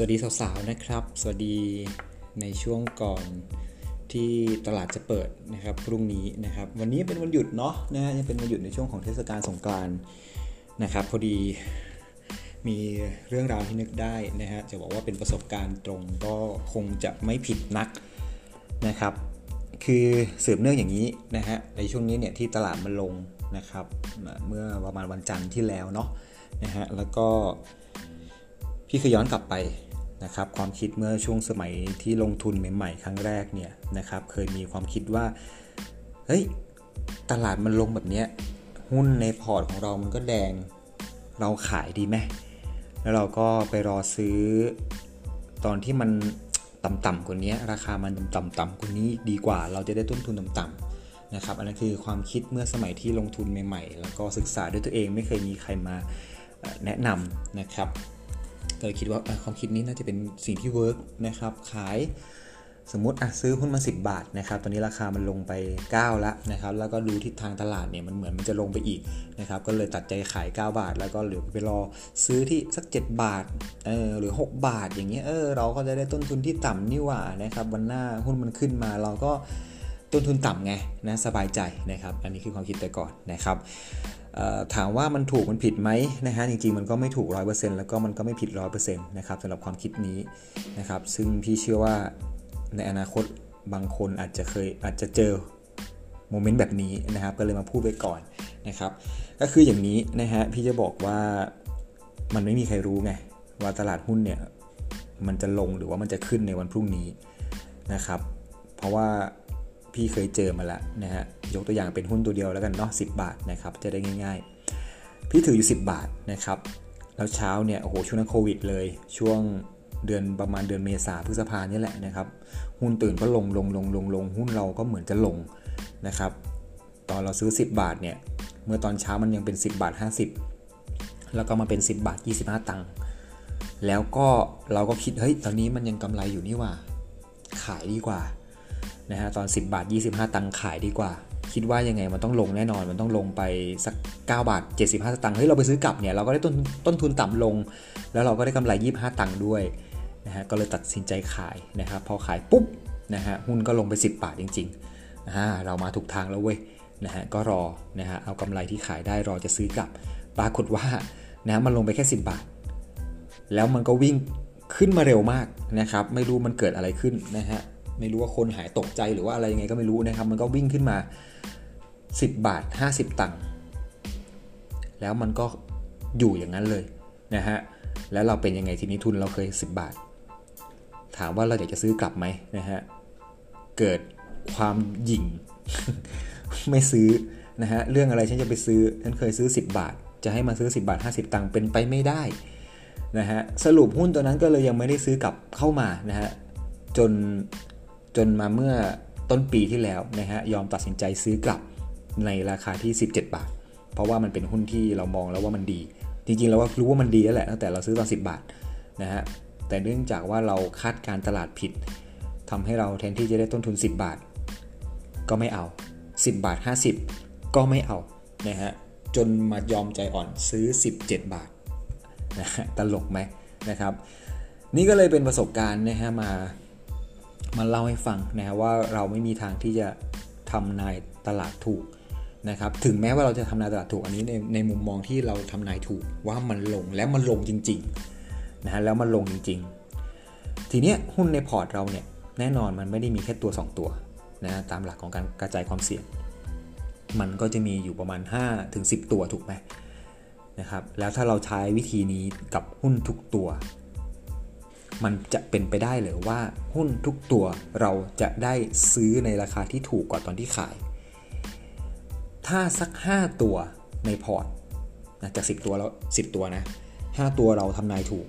สวัสดีสาวๆนะครับ สวัสดีในช่วงก่อนที่ตลาดจะเปิดนะครับพรุ่งนี้นะครับ วันนี้เป็นวันหยุดเนาะนะฮะยังเป็นวันหยุดในช่วงของเทศกาลสงกรานต์นะครับ พอดีมีเรื่องราวที่นึกได้นะฮะจะบอกว่าเป็นประสบการณ์ตรงก็คงจะไม่ผิดนักนะครับ คือสืบเนื่องอย่างนี้นะฮะในช่วงนี้เนี่ยที่ตลาดมันลงนะครับ เมื่อประมาณวันจันทร์ที่แล้วเนาะนะฮะแล้วก็พี่เคยย้อนกลับไป นะครับความคิดเมื่อช่วงสมัยที่ลงทุนใหม่ๆ ครั้งแรกเนี่ยนะครับเคยมีความคิดว่าเฮ้ยตลาดมันลงแบบเนี้ยหุ้นในพอร์ตของเรามันก็แดงเราขายดีไหมแล้วเราก็ไปรอซื้อตอนที่มันต่ำๆกว่านี้ราคามันต่ำๆกว่านี้ดีกว่า เราจะได้ต้นทุนต่ำๆนะครับอันนั้นคือความคิดเมื่อสมัยที่ลงทุนใหม่ ๆ แล้วก็ศึกษาด้วยตัวเองไม่เคยมีใครมาแนะนำนะครับ ก็เลยคิดว่าความคิดนี้น่าจะเป็นสิ่งที่เวิร์กนะครับ ขายสมมติอะซื้อหุ้นมา 10 บาทนะครับตอนนี้ราคามันลงไป 9 แล้วนะครับ แล้วก็ดูทิศทางตลาดเนี่ยมันเหมือนมันจะลงไปอีกนะครับ ก็เลยตัดใจขาย 9 บาท แล้วก็เหลือไปรอซื้อที่สัก 7 บาทเออหรือ 6 บาทอย่างเงี้ยเออเราก็จะได้ต้นทุนที่ต่ำนี่หว่านะครับวันหน้าหุ้นมันขึ้นมาเราก็ต้นทุนต่ำไงนะสบายใจนะครับ อันนี้คือความคิดแต่ก่อนนะครับ ถามว่ามันถูกมันผิดไหมนะฮะจริงๆมันก็ไม่ถูก 100%แล้วก็มันก็ไม่ผิด 100%นะครับสำหรับความคิดนี้นะครับซึ่งพี่เชื่อว่าในอนาคตบางคนอาจจะเคยอาจจะเจอโมเมนต์แบบนี้นะครับก็เลยมาพูดไว้ก่อนนะครับก็คืออย่างนี้นะฮะพี่จะบอกว่ามันไม่มีใครรู้ไงว่าตลาดหุ้นเนี่ยมันจะลงหรือว่ามันจะขึ้นในวันพรุ่งนี้นะครับเพราะว่า พี่เคยเจอมาแล้วนะฮะยกตัวอย่างเป็นหุ้นตัวเดียวแล้วกันเนาะสิบาทนะครับจะได้ง่าย ๆ พี่ถืออยู่ 10 บาทนะครับแล้วเช้าเนี่ยโอ้โหช่วงนั้นโควิดเลยช่วงเดือนประมาณเดือนเมษาพฤษภาเนี่ยแหละนะครับ หุ้นตื่นก็ลงลงลงลงลงหุ้นเราก็เหมือนจะลงนะครับ ตอนเราซื้อ 10 บาทเนี่ย เมื่อตอนเช้ามันยังเป็น 10 บาท 50 แล้วก็มาเป็น 10 บาท 25 ตังค์แล้วก็เราก็คิดเฮ้ยตอนนี้มันยังกำไรอยู่นี่ว่า ขายดีกว่า นะฮะตอน 10 บาท 25 ตังค์ขายดีกว่า คิดว่ายังไงมันต้องลงแน่นอนมันต้องลงไปสัก 9 บาท 75ตังค์เฮ้ยเราไปซื้อกลับเนี่ยเราก็ได้ต้นต้นทุนต่ำลง แล้วเราก็ได้กำไร 25 ตังค์ด้วยนะฮะก็เลยตัดสินใจขายนะครับพอขายปุ๊บนะฮะหุ้นก็ลงไป 10 บาทจริงๆนะฮะเรามาถูกทางแล้วเว้ยนะฮะก็รอนะฮะเอากำไรที่ขายได้รอจะซื้อกลับ ปรากฏว่านะมันลงไปแค่ 10 บาท แล้วมันก็วิ่งขึ้นมาเร็วมากนะครับ ไม่รู้มันเกิดอะไรขึ้นนะฮะ ไม่รู้ว่าคนหายตกใจหรือว่าอะไรยังไงก็ไม่รู้นะครับ มันก็วิ่งขึ้นมา 10 บาท 50 ตังค์แล้วมันก็อยู่อย่างนั้นเลยนะฮะแล้วเราเป็นยังไงทีนี้ทุนเราเคย 10 บาท ถามว่าเราอยากจะซื้อกลับไหมนะฮะเกิดความหยิ่ง ไม่ซื้อนะฮะเรื่องอะไรฉันจะไปซื้อฉันเคยซื้อ 10 บาท จะให้มาซื้อ 10 บาท 50 ตังค์เป็นไปไม่ได้นะฮะสรุปหุ้นตัวนั้นก็เลยยังไม่ได้ซื้อกลับเข้ามานะฮะจน จนมาเมื่อต้นปีที่แล้วนะฮะยอมตัดสินใจซื้อกลับในราคาที่ 17 บาท เพราะว่ามันเป็นหุ้นที่เรามองแล้วว่ามันดี จริงๆเราก็รู้ว่ามันดีแล้วแหละตั้งแต่เราซื้อตอน 10 บาทนะฮะแต่เนื่องจากว่าเราคาดการตลาดผิดทำให้เราแทนที่จะได้ต้นทุน 10 บาท ก็ไม่เอา 10 บาท 50 ก็ไม่เอานะฮะจนมายอมใจอ่อนซื้อ 17 บาทนะฮะตลกไหมนะครับ นี่ก็เลยเป็นประสบการณ์นะฮะมา มาเล่าให้ฟังนะว่าเราไม่มีทางที่จะทำนายตลาดถูกนะครับถึงแม้ว่าเราจะทำนายตลาดถูกอันนี้ในในมุมมองที่เราทำนายถูกว่ามันลงแล้วมันลงจริงๆนะฮะแล้วมันลงจริง ๆ ทีเนี้ยหุ้นในพอร์ตเราเนี่ยแน่นอนมันไม่ได้มีแค่ตัว 2 ตัวนะตามหลักของการกระจายความเสี่ยง มันก็จะมีอยู่ประมาณ5ถึง10 ตัวถูกไหมนะครับแล้วถ้าเราใช้วิธีนี้กับหุ้นทุกตัว มันจะเป็นไปได้เลยว่าหุ้นทุกตัวเราจะได้ซื้อในราคาที่ถูกกว่าตอนที่ขาย ถ้าสัก 5 ตัวในพอร์ตนะจาก 10 ตัวแล้ว10 ตัวนะ 5 ตัวเราทำนายถูก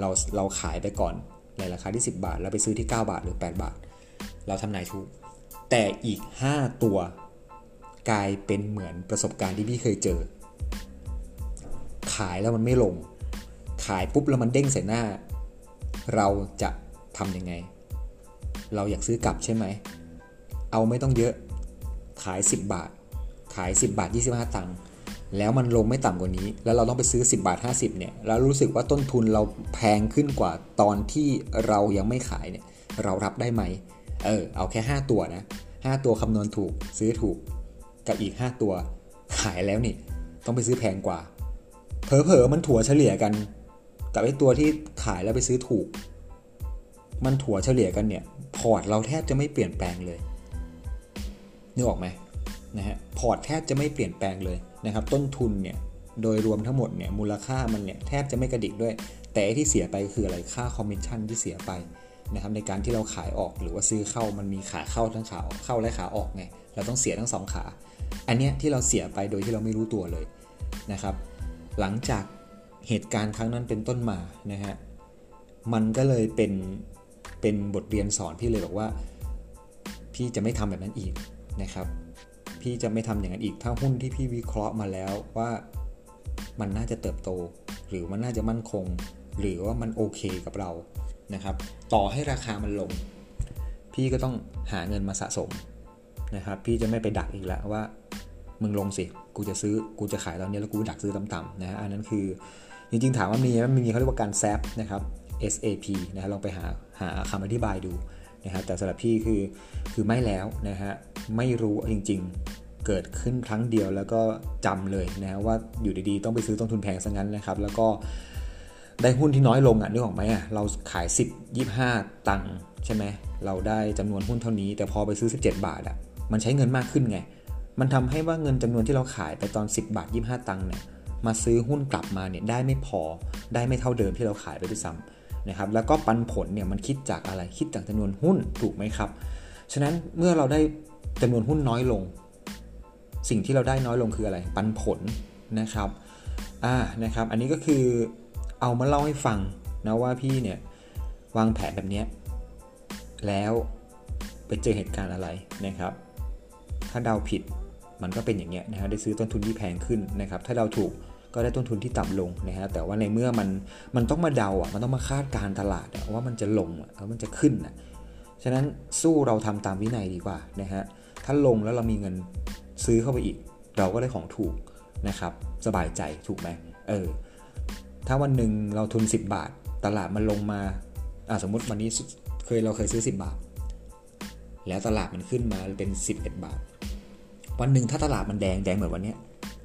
เราเราขายไปก่อนในราคาที่ 10 บาท แล้วไปซื้อที่ 9 บาทหรือ 8 บาท เราทำนายถูก แต่อีก 5 ตัวกลายเป็นเหมือนประสบการณ์ที่พี่เคยเจอ ขายแล้วมันไม่ลง ขายปุ๊บแล้วมันเด้งใส่หน้า เราจะทำยังไง เราอยากซื้อกลับใช่ไหม เอาไม่ต้องเยอะขาย 10 บาท ขาย 10 บาท 25 ตังค์แล้วมันลงไม่ต่ำกว่านี้ แล้วเราต้องไปซื้อ 10 บาท 50 เนี่ย แล้วรู้สึกว่าต้นทุนเราแพงขึ้นกว่าตอนที่เรายังไม่ขายเนี่ย เรารับได้ไหม เออ เอาแค่ 5 ตัวนะ 5 ตัวคำนวณถูก ซื้อถูก กับอีก 5 ตัว ขายแล้วนี่ ต้องไปซื้อแพงกว่า เผลอๆมันถั่วเฉลี่ยกัน กับไอ้ตัวที่ขายแล้วไปซื้อถูก มันถัวเฉลี่ยกันเนี่ย พอร์ตเราแทบจะไม่เปลี่ยนแปลงเลยนึกออกไหมนะฮะพอร์ตแทบจะไม่เปลี่ยนแปลงเลยนะครับ ต้นทุนเนี่ยโดยรวมทั้งหมดเนี่ยมูลค่ามันเนี่ยแทบจะไม่กระดิกด้วย แต่ที่เสียไปคืออะไรค่าคอมมิชชั่นที่เสียไปนะครับในการที่เราขายออกหรือว่าซื้อเข้ามันมีขาเข้าทั้งขาเข้าและขาออกไงเราต้องเสียทั้งสองขา อันเนี้ยที่เราเสียไปโดยที่เราไม่รู้ตัวเลยนะครับ หลังจาก เหตุการณ์ครั้งนั้นเป็นต้นมานะฮะมันก็เลยเป็นเป็นบทเรียนสอนพี่เลยบอกว่า พี่จะไม่ทำแบบนั้นอีกนะครับ พี่จะไม่ทำอย่างนั้นอีกถ้าหุ้นที่พี่วิเคราะห์มาแล้วว่ามันน่าจะเติบโต หรือมันน่าจะมั่นคง หรือว่ามันโอเคกับเรานะครับ ต่อให้ราคามันลง พี่ก็ต้องหาเงินมาสะสมนะครับ พี่จะไม่ไปดักอีกแล้วว่า มึงลงสิ กูจะซื้อ กูจะขายตอนนี้แล้วกูดักซื้อต่ำๆนะฮะ อันนั้นคือ จริงๆ ถามว่ามีไหมมีเขาเรียกว่าการแซฟนะครับ SAP นะฮะ ลองไปหาหาคำอธิบายดูนะครับแต่สำหรับพี่คือคือไม่แล้วนะฮะ ไม่รู้จริง ๆ เกิดขึ้นครั้งเดียวแล้วก็จำเลยนะฮะว่าอยู่ดีๆ ต้องไปซื้อต้นทุนแพงซะงั้นนะครับ แล้วก็ได้หุ้นที่น้อยลงอะนึกออกไหมอะเราขาย 10 25 ตังค์ใช่ไหมเราได้จำนวนหุ้นเท่านี้ แต่พอไปซื้อ 17 บาทอะมันใช้เงินมากขึ้นไง มันทำให้ว่าเงินจำนวนที่เราขายไปตอน 10 บาท 25 ตังค์เนี่ยมาซื้อหุ้นกลับมาเนี่ยได้ไม่พอได้ไม่เท่าเดิมที่เราขายไปด้วยซ้ำนะครับแล้วก็ปันผลเนี่ยมันคิดจากอะไรคิดจากจำนวนหุ้นถูกไหมครับฉะนั้นเมื่อเราได้จำนวนหุ้นน้อยลง สิ่งที่เราได้น้อยลงคืออะไร ปันผลนะครับอ่านะครับ อันนี้ก็คือเอามาเล่าให้ฟังนะว่าพี่เนี่ยวางแผนแบบนี้แล้วไปเจอเหตุการณ์อะไรนะครับ ถ้าเดาผิดมันก็เป็นอย่างเงี้ยนะฮะได้ซื้อต้นทุนที่แพงขึ้นนะครับถ้าเดาถูกก็ได้ต้นทุนที่ต่ำลงนะฮะแต่ว่าในเมื่อมันมันต้องมาเดาอะมันต้องมาคาดการตลาดว่ามันจะลงอะแล้วมันจะขึ้นอะฉะนั้นสู้เราทำตามวินัยดีกว่านะฮะถ้าลงแล้วเรามีเงินซื้อเข้าไปอีก เราก็ได้ของถูกนะครับสบายใจถูกไหมเออถ้าวันหนึ่งเราทุน 10 บาท ตลาดมันลงมาอ่าสมมติวันนี้เคยเราเคยซื้อ 10 บาท แล้วตลาดมันขึ้นมาเป็น 11 บาท วันหนึ่งถ้าตลาดมันแดงแดงเหมือนวันนี้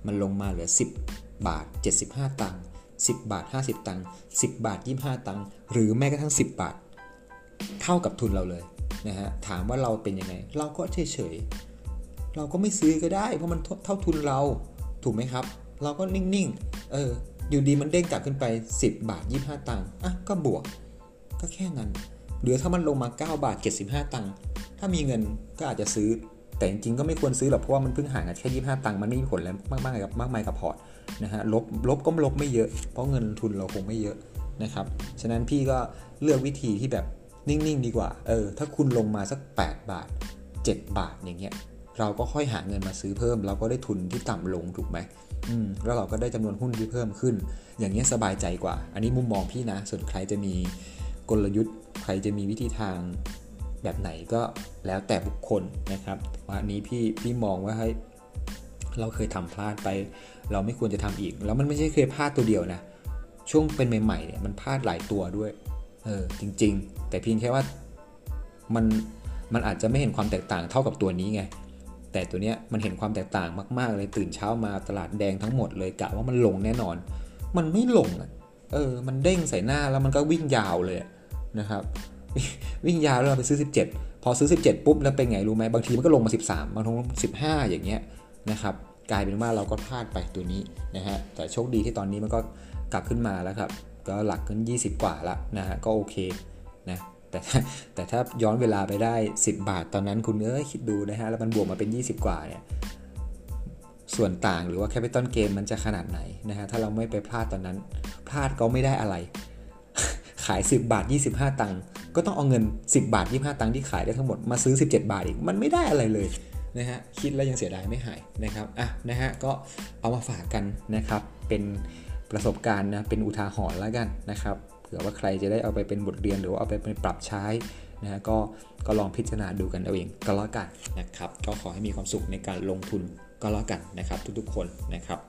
มันลงมาเหลือ 10 บาท 75 ตังค์10 บาท 50 ตังค์10 บาท 25 ตังค์หรือแม้กระทั่ง 10 บาท เท่ากับทุนเราเลยนะฮะถามว่าเราเป็นยังไง เราก็เฉยเฉยเราก็ไม่ซื้อก็ได้ เพราะมันเท่าทุนเราถูกไหมครับ เราก็นิ่งๆเอออยู่ดีมันเด้งกลับขึ้นไป 10 บาท 25 ตังค์อะก็บวก ก็แค่นั้นหรือถ้ามันลงมา 9 บาท 75 ตังค์ถ้ามีเงินก็อาจจะซื้อ แต่จริงๆก็ไม่ควรซื้อหรอกเพราะว่ามันเพิ่งห่างกันแค่ 25 ตังค์มันไม่มีผลอะไรมากๆกับมากมายกับพอร์ตนะฮะลบลบก็ลบไม่เยอะ เพราะเงินทุนเราคงไม่เยอะนะครับฉะนั้นพี่ก็เลือกวิธีที่แบบนิ่งๆดีกว่าเออถ้าคุณลงมาสัก 8 บาท 7 บาทอย่างเงี้ยเราก็ค่อยหาเงินมาซื้อเพิ่ม เราก็ได้ทุนที่ต่ำลงถูกไหมอืมแล้วเราก็ได้จำนวนหุ้นที่เพิ่มขึ้น อย่างเงี้ยสบายใจกว่า อันนี้มุมมองพี่นะส่วนใครจะมีกลยุทธ์ใครจะมีวิธีทาง แบบไหนก็แล้วแต่บุคคลนะครับวันนี้พี่พี่มองว่าให้เราเคยทำพลาดไป เราไม่ควรจะทำอีก แล้วมันไม่ใช่เคยพลาดตัวเดียวนะ ช่วงเป็นใหม่ๆเนี่ยมันพลาดหลายตัวด้วย เออจริง ๆ แต่เพียงแค่ว่ามันมันอาจจะไม่เห็นความแตกต่างเท่ากับตัวนี้ไง แต่ตัวเนี้ยมันเห็นความแตกต่างมาก ๆ เลยตื่นเช้ามาตลาดแดงทั้งหมดเลยกะว่ามันลงแน่นอน มันไม่ลงอะ เออ มันเด้งใส่หน้าแล้วมันก็วิ่งยาวเลยนะครับ วิ่งยาวแล้วเราไปซื้อ 17 พอซื้อ 17 ปุ๊บแล้วเป็นไงรู้ไหมบางทีมันก็ลงมา 13 บางที15 อย่างเงี้ยนะครับกลายเป็นว่าเราก็พลาดไปตัวนี้นะฮะแต่โชคดีที่ตอนนี้มันก็กลับขึ้นมาแล้วครับ ก็หลักขึ้น 20 กว่าละนะฮะก็โอเคนะแต่แต่ถ้าย้อนเวลาไปได้ 10 บาทตอนนั้นคุณเอ้ยคิดดูนะฮะแล้วมันบวกมาเป็น 20 กว่าเนี่ยส่วนต่างหรือว่าแคปิตอลเกมมันจะขนาดไหนนะฮะถ้าเราไม่ไปพลาดตอนนั้น พลาดก็ไม่ได้อะไร ขาย 10 บาท 25 ตังค์ ก็ต้องเอาเงิน 10 บาท 25 ตังค์ที่ขายได้ทั้งหมดมาซื้อ 17 บาทอีก มันไม่ได้อะไรเลยนะฮะคิดแล้วยังเสียดายไม่หายนะครับอะนะฮะก็เอามาฝากกันนะครับเป็นประสบการณ์นะเป็นอุทาหรณ์แล้วกันนะครับเผื่อว่าใครจะได้เอาไปเป็นบทเรียนหรือว่าเอาไปปรับใช้นะฮะก็ก็ลองพิจารณาดูกันเอาเองก็แล้วกันนะครับก็ขอให้มีความสุขในการลงทุนก็แล้วกันนะครับทุกๆคนนะครับ